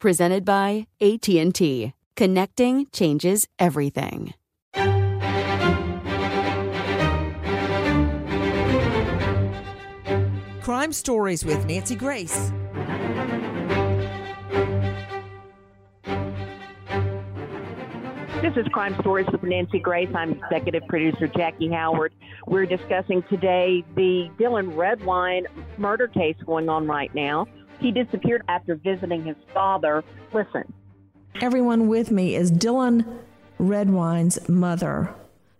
Presented by AT&T. Connecting changes everything. Crime Stories with Nancy Grace. This is Crime Stories with Nancy Grace. I'm executive producer Jackie Howard. We're discussing today the Dylan Redwine murder case going on right now. He disappeared after visiting his father. Listen. Everyone with me is Dylan Redwine's mother,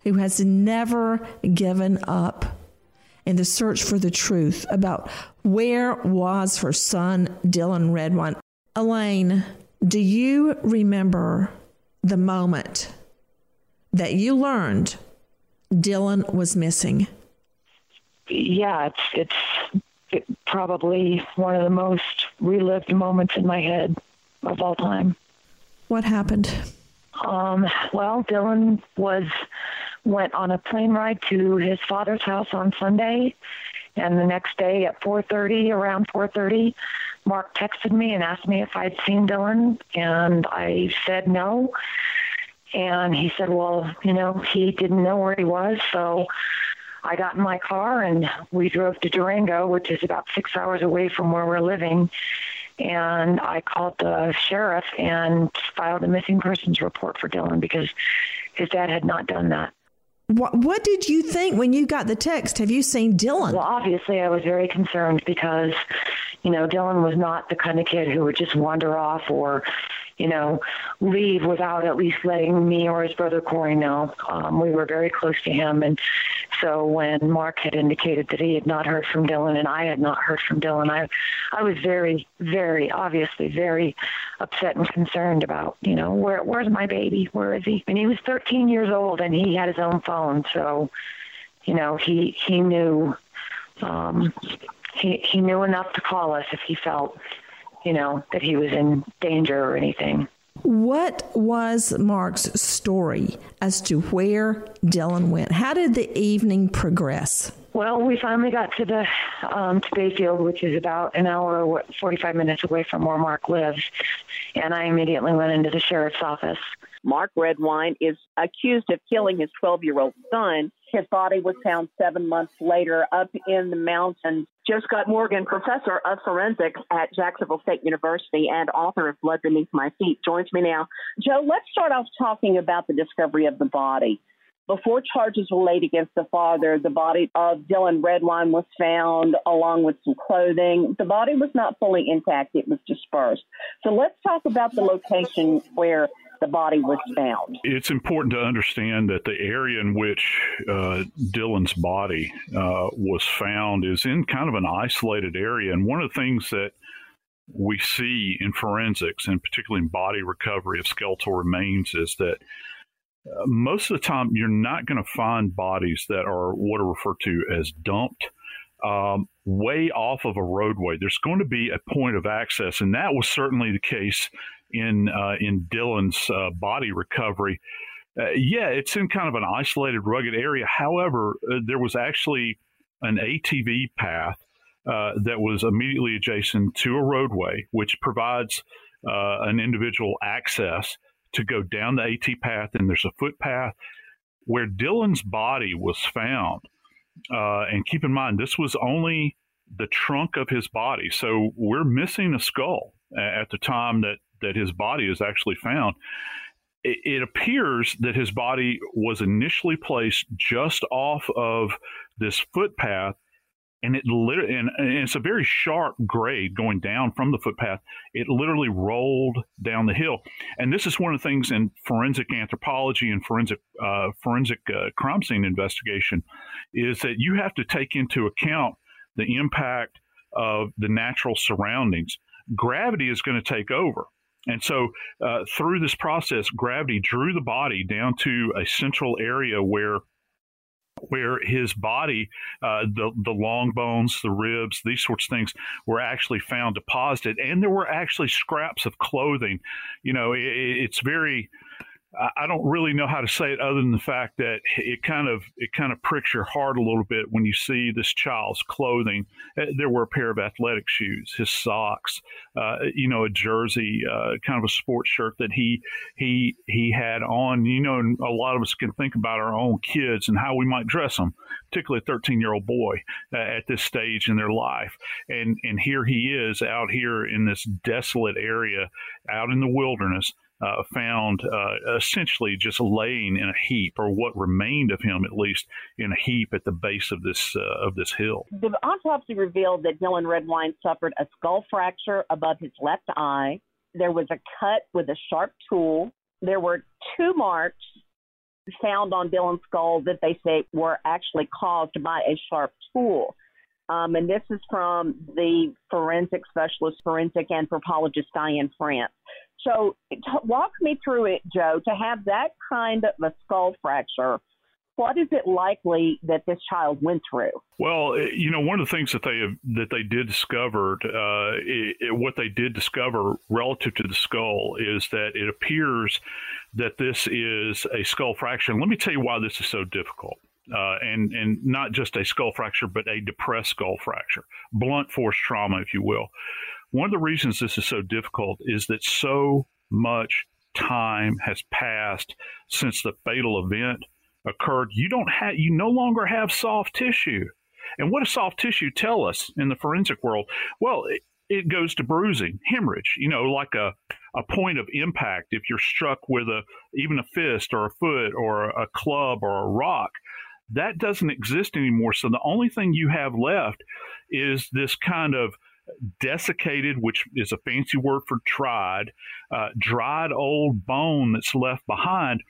who has never given up in the search for the truth about where was her son Dylan Redwine. Elaine, do you remember the moment that you learned Dylan was missing? Yeah, it's it's it, probably one of the most relived moments in my head of all time. What happened? Um, well, Dylan was went on a plane ride to his father's house on Sunday, and the next day at 4:30, around 4:30, Mark texted me and asked me if I'd seen Dylan, and I said no. And he said, "Well, you know, he didn't know where he was, so I got in my car and we drove to Durango, which is about six hours away from where we're living. And I called the sheriff and filed a missing persons report for Dylan because his dad had not done that. What, what did you think when you got the text? Have you seen Dylan? Well, obviously, I was very concerned because, you know, Dylan was not the kind of kid who would just wander off or, you know, leave without at least letting me or his brother Corey know. Um, we were very close to him. And so when Mark had indicated that he had not heard from Dylan and I had not heard from Dylan, I, I was very, very, obviously very upset and concerned about, you know, where, where's my baby? Where is he? And he was 13 years old and he had his own phone. So, you know, he, he knew, um, he, he knew enough to call us if he felt you know, that he was in danger or anything. What was Mark's story as to where Dylan went? How did the evening progress? Well, we finally got to the um, to Bayfield, which is about an hour, forty-five minutes away from where Mark lives, and I immediately went into the sheriff's office. Mark Redwine is accused of killing his 12 year old son. His body was found seven months later up in the mountains. Joe Scott Morgan, professor of forensics at Jacksonville State University and author of Blood Beneath My Feet, joins me now. Joe, let's start off talking about the discovery of the body. Before charges were laid against the father, the body of Dylan Redwine was found along with some clothing. The body was not fully intact, it was dispersed. So let's talk about the location where the body was found. It's important to understand that the area in which uh, Dylan's body uh, was found is in kind of an isolated area. And one of the things that we see in forensics, and particularly in body recovery of skeletal remains, is that uh, most of the time you're not going to find bodies that are what are referred to as dumped. Um, way off of a roadway. There's going to be a point of access, and that was certainly the case in uh, in Dylan's uh, body recovery. Uh, yeah, it's in kind of an isolated, rugged area. However, uh, there was actually an ATV path uh, that was immediately adjacent to a roadway, which provides uh, an individual access to go down the AT path. And there's a footpath where Dylan's body was found. and keep in mind, this was only the trunk of his body. So we're missing a skull at the time that, that his body is actually found. It, it appears that his body was initially placed just off of this footpath and it literally and, and, it's a very sharp grade going down from the footpath. It literally rolled down the hill. And this is one of the things in forensic anthropology and forensic uh, forensic uh, crime scene investigation is that you have to take into account the impact of the natural surroundings. Gravity is going to take over and so, uh, through this process, gravity drew the body down to a central area where where his body, uh, the the long bones, the ribs, these sorts of things were actually found deposited, and there were actually scraps of clothing. You know, it, it's very I don't really know how to say it other than the fact that it kind of it kind of pricks your heart a little bit when you see this child's clothing. Uh, there were a pair of athletic shoes, his socks, uh, you know, a jersey, uh, kind of a sports shirt that he he he had on. You know, and a lot of us can think about our own kids and how we might dress them, particularly a 13 year old boy uh, at this stage in their life. And and here he is out here in this desolate area, out in the wilderness uh, found uh, essentially just laying in a heap, or what remained of him, at least, in a heap at the base of this uh, of this hill. The autopsy revealed that Dylan Redwine suffered a skull fracture above his left eye. There was a cut with a sharp tool. There were two marks found on Dylan's skull that they say were actually caused by a sharp tool. Um, and this is from the forensic specialist, forensic anthropologist Diane France. So, t- walk me through it, Joe. To have that kind of a skull fracture, what is it likely that this child went through? Well, eh, you know, one of the things that they have, that they did discover, uh, what they did discover relative to the skull is that it appears that this is a skull fracture. And let me tell you why this is so difficult. Uh, and and not just a skull fracture, but a depressed skull fracture, blunt force trauma, if you will. One of the reasons this is so difficult is that so much time has passed since the fatal event occurred. You don't have, you no longer have soft tissue. And what does soft tissue tell us in the forensic world? Well, it, it goes to bruising, hemorrhage, you know, like a, a point of impact. If you're struck with a, even a fist or a foot or a club or a rock, that doesn't exist anymore. So the only thing you have left is this kind of desiccated, which is a fancy word for dried, uh, dried old bone that's left behind.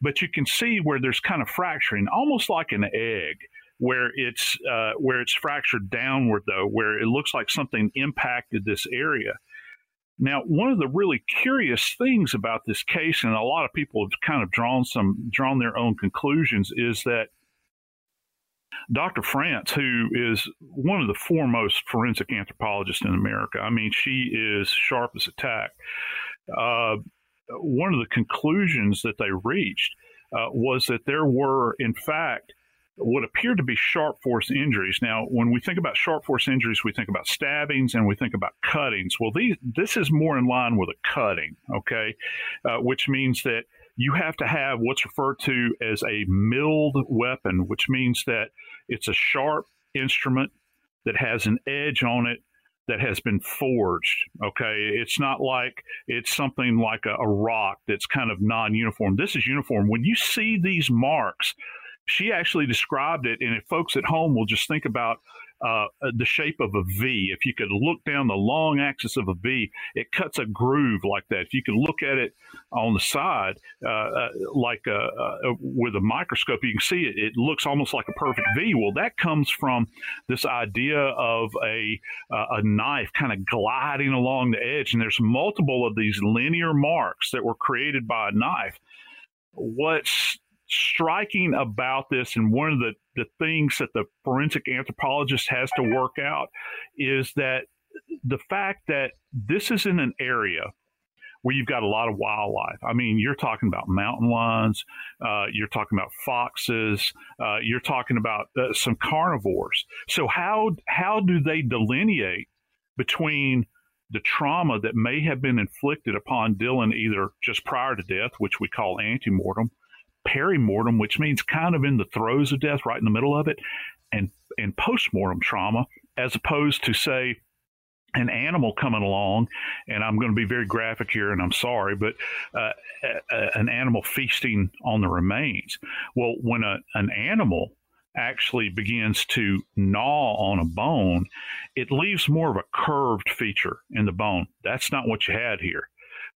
But you can see where there's kind of fracturing, almost like an egg, where it's uh, where it's fractured downward, though, where it looks like something impacted this area. Now, one of the really curious things about this case, and a lot of people have kind of drawn some drawn their own conclusions, is that Dr. France, who is one of the foremost forensic anthropologists in America, I mean, she is sharp as a tack. Uh, one of the conclusions that they reached uh, was that there were, in fact, what appeared to be sharp force injuries. Now, when we think about sharp force injuries, we think about stabbings and we think about cuttings. Well, these this is more in line with a cutting, okay, uh, which means that you have to have what's referred to as a milled weapon, which means that it's a sharp instrument that has an edge on it that has been forged. Okay. It's not like it's something like a, a rock that's kind of non uniform. This is uniform. When you see these marks, she actually described it, and if folks at home will just think about uh, the shape of a V. If you could look down the long axis of a V, it cuts a groove like that. If you could look at it on the side, uh, uh, like uh, uh, with a microscope, you can see it. It looks almost like a perfect V. Well, that comes from this idea of a uh, a knife kind of gliding along the edge, and there's multiple of these linear marks that were created by a knife. What's striking about this, and one of the, the things that the forensic anthropologist has to work out, is that the fact that this is in an area where you've got a lot of wildlife. I mean, you're talking about mountain lions, uh, you're talking about foxes, uh, you're talking about uh, some carnivores. So how how do they delineate between the trauma that may have been inflicted upon Dylan either just prior to death, which we call antemortem, perimortem, which means kind of in the throes of death, right in the middle of it, and and postmortem trauma, as opposed to say an animal coming along, and I'm going to be very graphic here, and I'm sorry, but uh, a, a, an animal feasting on the remains. Well, when a, an animal actually begins to gnaw on a bone, it leaves more of a curved feature in the bone. That's not what you had here.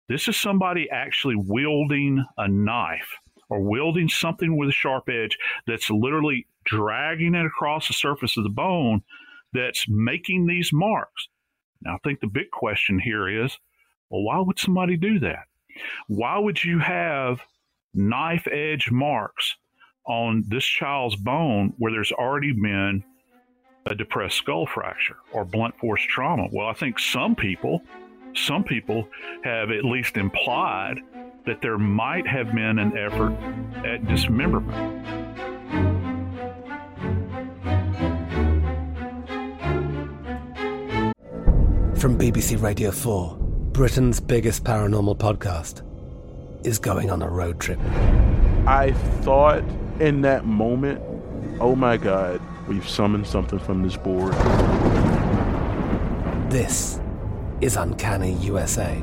This is somebody actually wielding a knife or wielding something with a sharp edge that's literally dragging it across the surface of the bone that's making these marks. Now, I think the big question here is well, why would somebody do that? Why would you have knife edge marks on this child's bone where there's already been a depressed skull fracture or blunt force trauma? Well, I think some people, some people have at least implied that there might have been an effort at dismemberment. From BBC Radio 4, Britain's biggest paranormal podcast is going on a road trip. I thought in that moment, oh my God, we've summoned something from this board. This is Uncanny USA.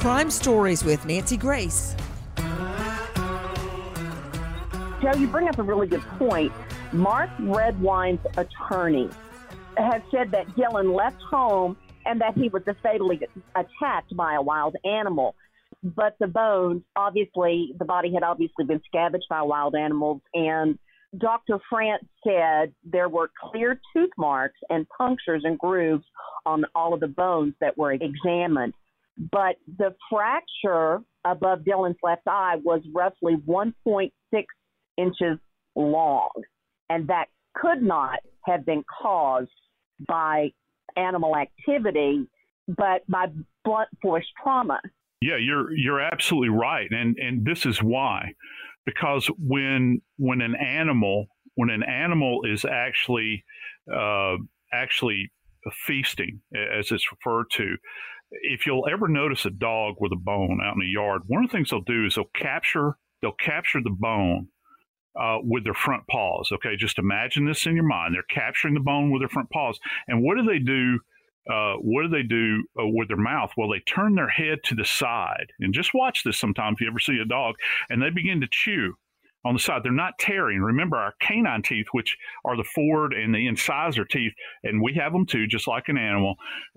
Crime Stories with Nancy Grace. Joe, you bring up a really good point. Mark Redwine's attorney has said that Dylan left home and that he was fatally attacked by a wild animal. But the bones, obviously, the body had obviously been scavenged by wild animals. And Dr. France said there were clear tooth marks and punctures and grooves on all of the bones that were examined but the fracture above Dylan's left eye was roughly 1.6 inches long, and that could not have been caused by animal activity, but by blunt force trauma. Yeah, you're you're absolutely right, and and this is why, because when when an animal when an animal is actually uh, actually feasting, as it's referred to, if you'll ever notice a dog with a bone out in the yard, one of the things they'll do is they'll capture they'll capture the bone uh, with their front paws. Okay, just imagine this in your mind. They're capturing the bone with their front paws, and what do they do? Uh, what do they do uh, with their mouth? Well, they turn their head to the side, and just watch this. Sometimes if you ever see a dog, and they begin to chew on the side. They're not tearing. Remember, our canine teeth, which are the forward and the incisor teeth, and we have them too, just like an animal.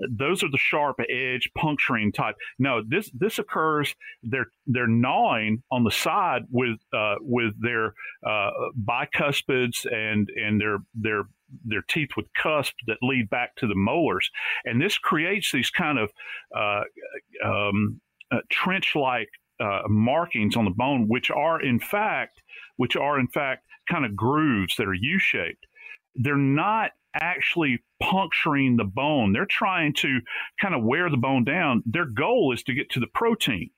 Those are the sharp edge puncturing type. No, this this occurs. They're they're gnawing on the side with uh, with their uh, bicuspids and and their their their teeth with cusps that lead back to the molars, and this creates these kind of uh, um, uh, trench-like uh, markings on the bone, which are in fact which are in fact kind of grooves that are U-shaped. They're not actually puncturing the bone. They're trying to kind of wear the bone down. Their goal is to get to the protein,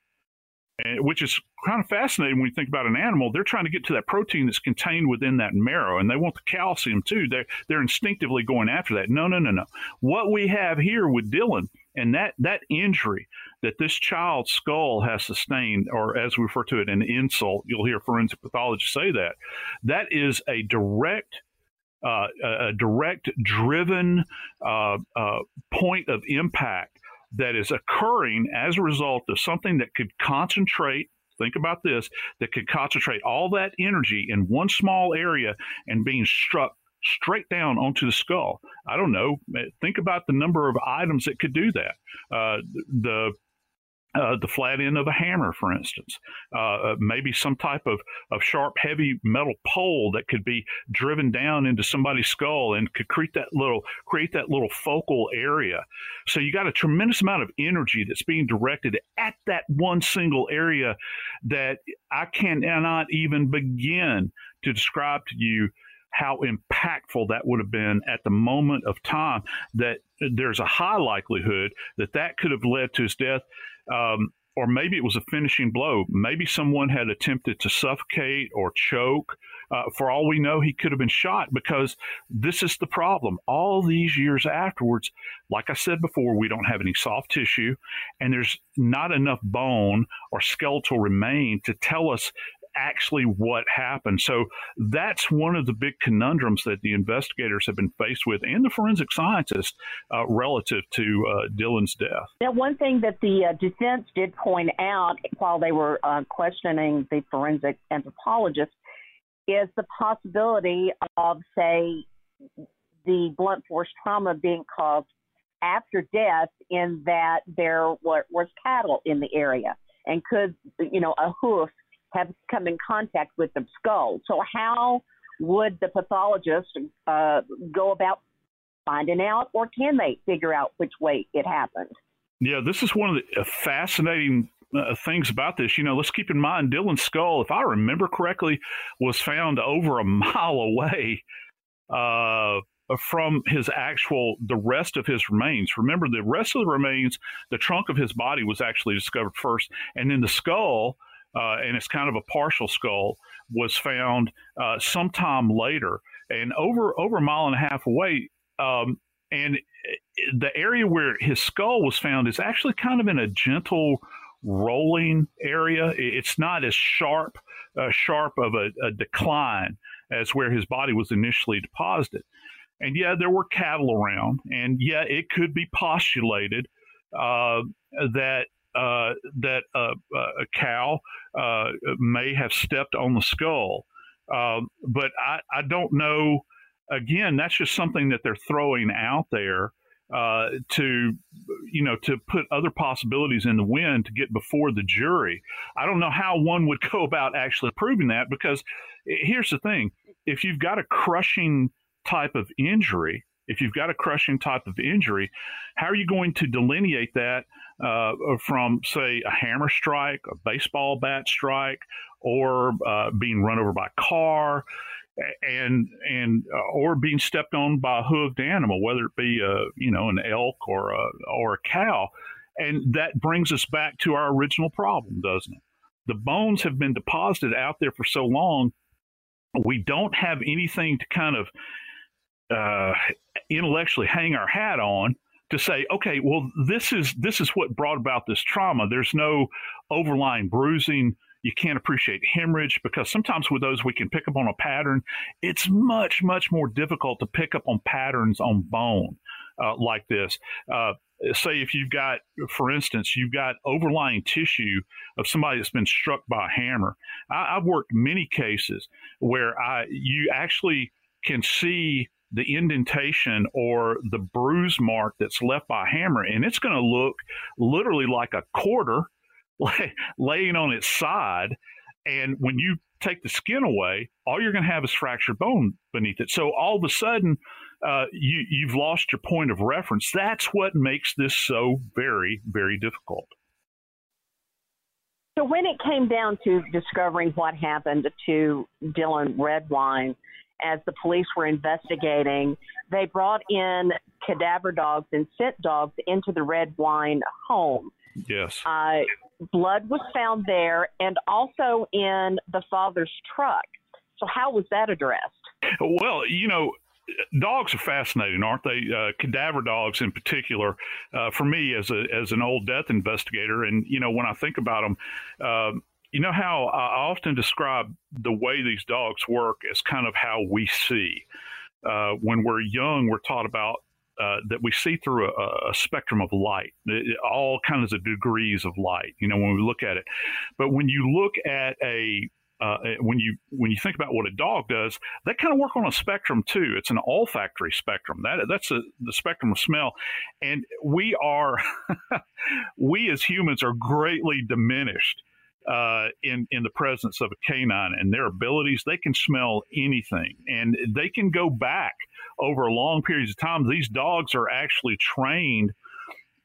eh, which is kind of fascinating when you think about an animal. They're trying to get to that protein that's contained within that marrow, and they want the calcium too. They're, they're instinctively going after that. No, no, no, no. What we have here with Dylan and that, that injury that this child's skull has sustained, or as we refer to it, an insult, you'll hear forensic pathologists say that, that is a direct uh, a direct driven uh, uh, point of impact that is occurring as a result of something that could concentrate think about this that could concentrate all that energy in one small area and being struck straight down onto the skull. I don't know. Think about the number of items that could do that. Uh, the uh, the flat end of a hammer, for instance, uh, uh, maybe some type of, of sharp, heavy metal pole that could be driven down into somebody's skull and could create that little create that little focal area. So you got a tremendous amount of energy that's being directed at that one single area that I cannot even begin to describe to you how impactful that would have been at the moment of time that there's a high likelihood that that could have led to his death um, or maybe it was a finishing blow. Maybe someone had attempted to suffocate or choke. Uh, for all we know, he could have been shot because this is the problem. All these years afterwards, like I said before, we don't have any soft tissue and there's not enough bone or skeletal remain to tell us actually what happened. So that's one of the big conundrums that the investigators have been faced with and the forensic scientists uh, relative to uh, Dylan's death. Now, one thing that the uh, defense did point out while they were uh, questioning the forensic anthropologist is the possibility of, say, the blunt force trauma being caused after death in that there was cattle in the area and could, you know, a hoof have come in contact with the skull. So, how would the pathologist uh, go about finding out, or can they figure out which way it happened? Yeah, this is one of the uh, fascinating uh, things about this. You know, let's keep in mind Dylan's skull, if I remember correctly, was found over a mile away uh, from his actual, the rest of his remains. Remember, the rest of the remains, the trunk of his body was actually discovered first, and then the skull uh, and it's kind of a partial skull, was found uh, sometime later, and over over a mile and a half away. Um, and the area where his skull was found is actually kind of in a gentle rolling area. It's not as sharp uh, sharp of a, a decline as where his body was initially deposited. And yeah, there were cattle around, and yeah, it could be postulated uh, that uh, that uh, a cow uh, may have stepped on the skull. Um, but I, I don't know. Again, that's just something that they're throwing out there uh, to, you know, to put other possibilities in the wind to get before the jury. I don't know how one would go about actually proving that because here's the thing: if you've got a crushing type of injury, if you've got a crushing type of injury, how are you going to delineate that uh, from, say, a hammer strike, a baseball bat strike, or uh, being run over by a car, and and uh, or being stepped on by a hooved animal, whether it be a you know an elk or a or a cow, and that brings us back to our original problem, doesn't it? The bones have been deposited out there for so long, we don't have anything to kind of uh, intellectually hang our hat on to say, okay, well, this is this is what brought about this trauma. There's no overlying bruising. You can't appreciate hemorrhage because sometimes with those we can pick up on a pattern. It's much much more difficult to pick up on patterns on bone uh, like this. Uh, say if you've got, for instance, you've got overlying tissue of somebody that's been struck by a hammer. I, have worked many cases where I you actually can see the indentation or the bruise mark that's left by a hammer, and it's going to look literally like a quarter lay, laying on its side. And when you take the skin away, all you're going to have is fractured bone beneath it. So all of a sudden, uh, you, you've lost your point of reference. That's what makes this so very, very difficult. So when it came down to discovering what happened to Dylan Redwine, as the police were investigating, they brought in cadaver dogs and scent dogs into the Redwine home. Yes. Uh, blood was found there and also in the father's truck. So, how was that addressed? Well, you know, dogs are fascinating, aren't they? Uh, cadaver dogs, in particular, uh, for me as a as an old death investigator, and you know, when I think about them, uh, you know how I often describe the way these dogs work as kind of how we see. Uh, when we're young, we're taught about uh, that we see through a, a spectrum of light, it, all kinds of degrees of light, you know, when we look at it. But when you look at a, uh, when you when you think about what a dog does, they kind of work on a spectrum too. It's an olfactory spectrum. That that's a, the spectrum of smell, and we are we as humans are greatly diminished uh, in in the presence of a canine and their abilities. They can smell anything, and they can go back over long periods of time. These dogs are actually trained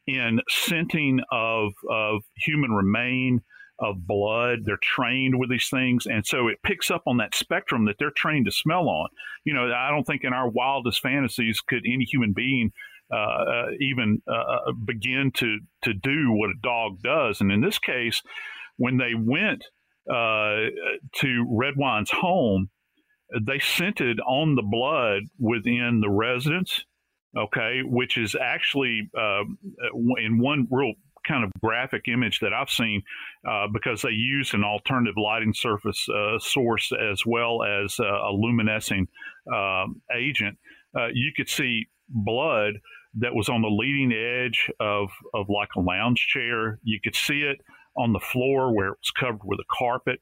in scenting of of human remain of blood. They're trained with these things. And so it picks up on that spectrum that they're trained to smell on. You know, I don't think in our wildest fantasies could any human being uh, uh, even uh, uh begin to, to do what a dog does. And in this case, when they went uh, to Redwine's home, they scented on the blood within the residence okay, which is actually uh, in one real kind of graphic image that I've seen uh, because they use an alternative lighting surface uh, source as well as uh, a luminescing um, agent. Uh, you could see blood that was on the leading edge of, of like a lounge chair. You could see it on the floor where it was covered with a carpet.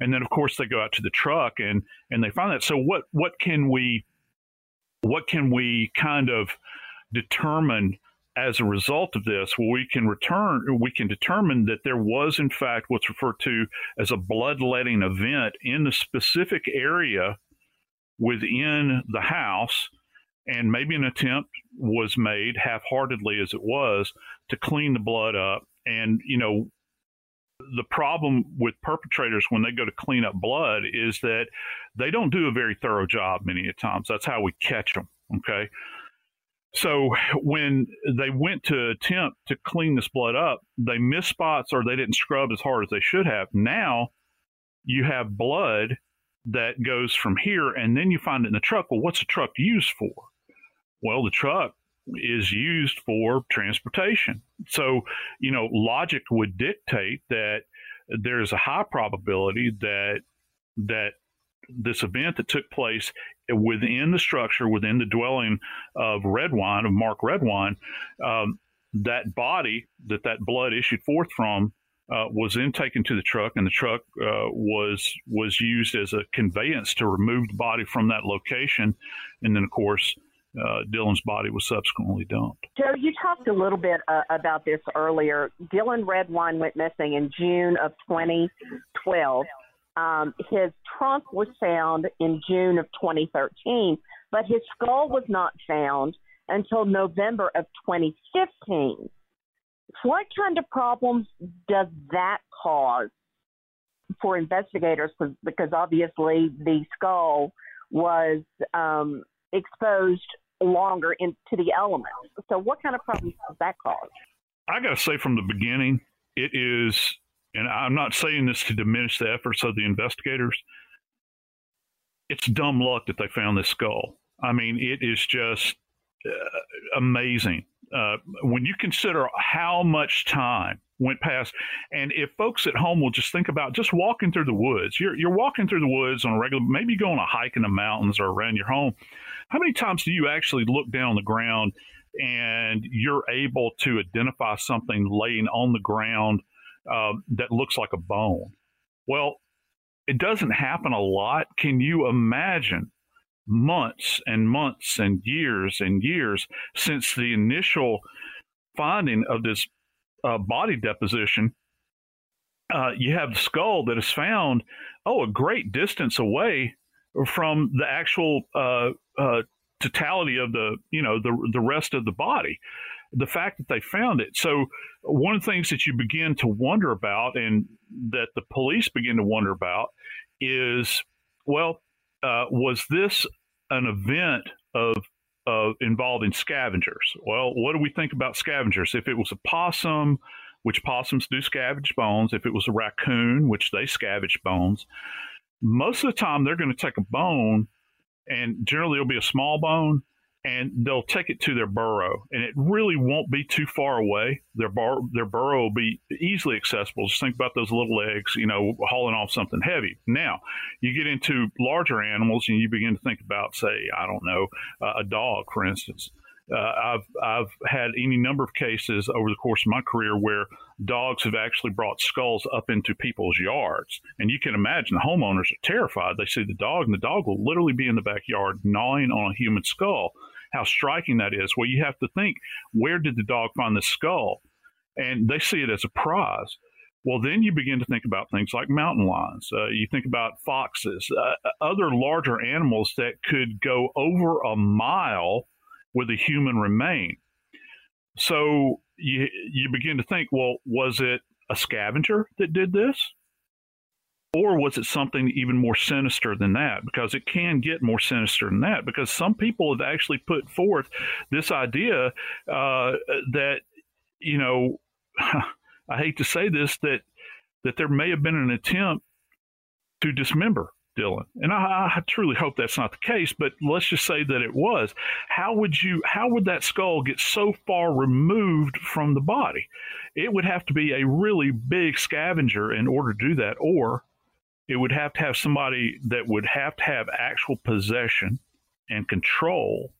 And then, of course, they go out to the truck and, and they find that. So, what, what can we what can we kind of determine as a result of this, well, we can return, we can determine that there was, in fact, what's referred to as a bloodletting event in the specific area within the house, and maybe an attempt was made, half-heartedly as it was, to clean the blood up. And you know, the problem with perpetrators when they go to clean up blood is that they don't do a very thorough job many of times. That's how we catch them. Okay. So when they went to attempt to clean this blood up, they missed spots or they didn't scrub as hard as they should have. Now you have blood that goes from here and then you find it in the truck. Well, what's the truck used for? Well, the truck is used for transportation. So, you know, logic would dictate that there's a high probability that that this event that took place within the structure, within the dwelling of Redwine, of Mark Redwine, um, that body that that blood issued forth from uh, was then taken to the truck, and the truck uh, was was used as a conveyance to remove the body from that location, and then of course. Uh, Dylan's body was subsequently dumped. Joe, you talked a little bit uh, about this earlier. Dylan Redwine went missing in June of 2012. Um, his trunk was found in June of 2013, but his skull was not found until November of 2015. What kind of problems does that cause for investigators? Because obviously the skull was um, exposed longer into the elements. So, what kind of problems does that cause? I got to say from the beginning, it is and I'm not saying this to diminish the efforts of the investigators. It's dumb luck that they found this skull. I mean, it is just uh, amazing uh, when you consider how much time went past. And if folks at home will just think about just walking through the woods, you're you're walking through the woods on a regular, maybe go on a hike in the mountains or around your home. How many times do you actually look down the ground and you're able to identify something laying on the ground um, that looks like a bone. Well, it doesn't happen a lot. Can you imagine months and months and years and years since the initial finding of this uh, body deposition? Uh, you have the skull that is found, oh, a great distance away from the actual uh, uh totality of the, you know, the the rest of the body the fact that they found it. So one of the things that you begin to wonder about, and that the police begin to wonder about, is well, uh, was this an event of of involving scavengers? Well, what do we think about scavengers? If it was a possum, which possums do scavenge bones, if it was a raccoon, which they scavenge bones, most of the time they're going to take a bone, and generally it'll be a small bone, and they'll take it to their burrow, and it really won't be too far away. Their bar, their burrow will be easily accessible. Just think about those little legs, you know, hauling off something heavy. Now, you get into larger animals, and you begin to think about, say, I don't know, uh, a dog, for instance. Uh, I've I've had any number of cases over the course of my career where dogs have actually brought skulls up into people's yards, and you can imagine the homeowners are terrified. They see the dog, and the dog will literally be in the backyard gnawing on a human skull. How striking that is! Well, you have to think, where did the dog find the skull? And they see it as a prize. Well, then you begin to think about things like mountain lions. Uh, you think about foxes, uh, other larger animals that could go over a mile with a human remain. So you you begin to think, well, was it a scavenger that did this? Or was it something even more sinister than that? Because it can get more sinister than that. Because some people have actually put forth this idea uh, that, you know, I hate to say this, that that there may have been an attempt to dismember Dylan. And I, I, truly hope that's not the case, but let's just say that it was. How would you how would that skull get so far removed from the body? It would have to be a really big scavenger in order to do that, or it would have to have somebody that would have to have actual possession and control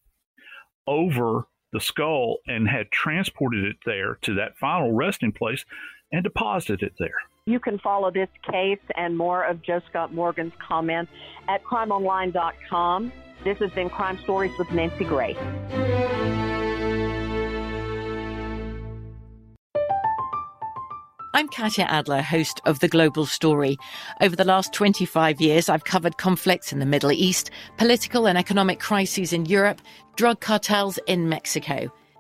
over the skull and had transported it there to that final resting place and deposited it there. You can follow this case and more of Joe Scott Morgan's comments at crimeonline.com. This has been Crime Stories with Nancy Grace. I'm Katya Adler, host of The Global Story. Over the last 25 years, I've covered conflicts in the Middle East, political and economic crises in Europe, drug cartels in Mexico.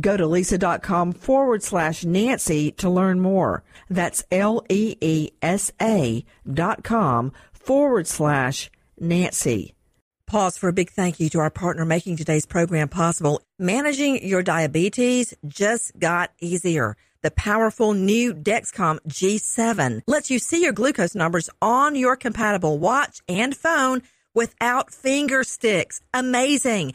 Go to leesa.com forward slash Nancy to learn more. That's L E E S A dot com forward slash Nancy. Pause for a big thank you to our partner making today's program possible. Managing your diabetes just got easier. The powerful new Dexcom G7 lets you see your glucose numbers on your compatible watch and phone without finger sticks. Amazing.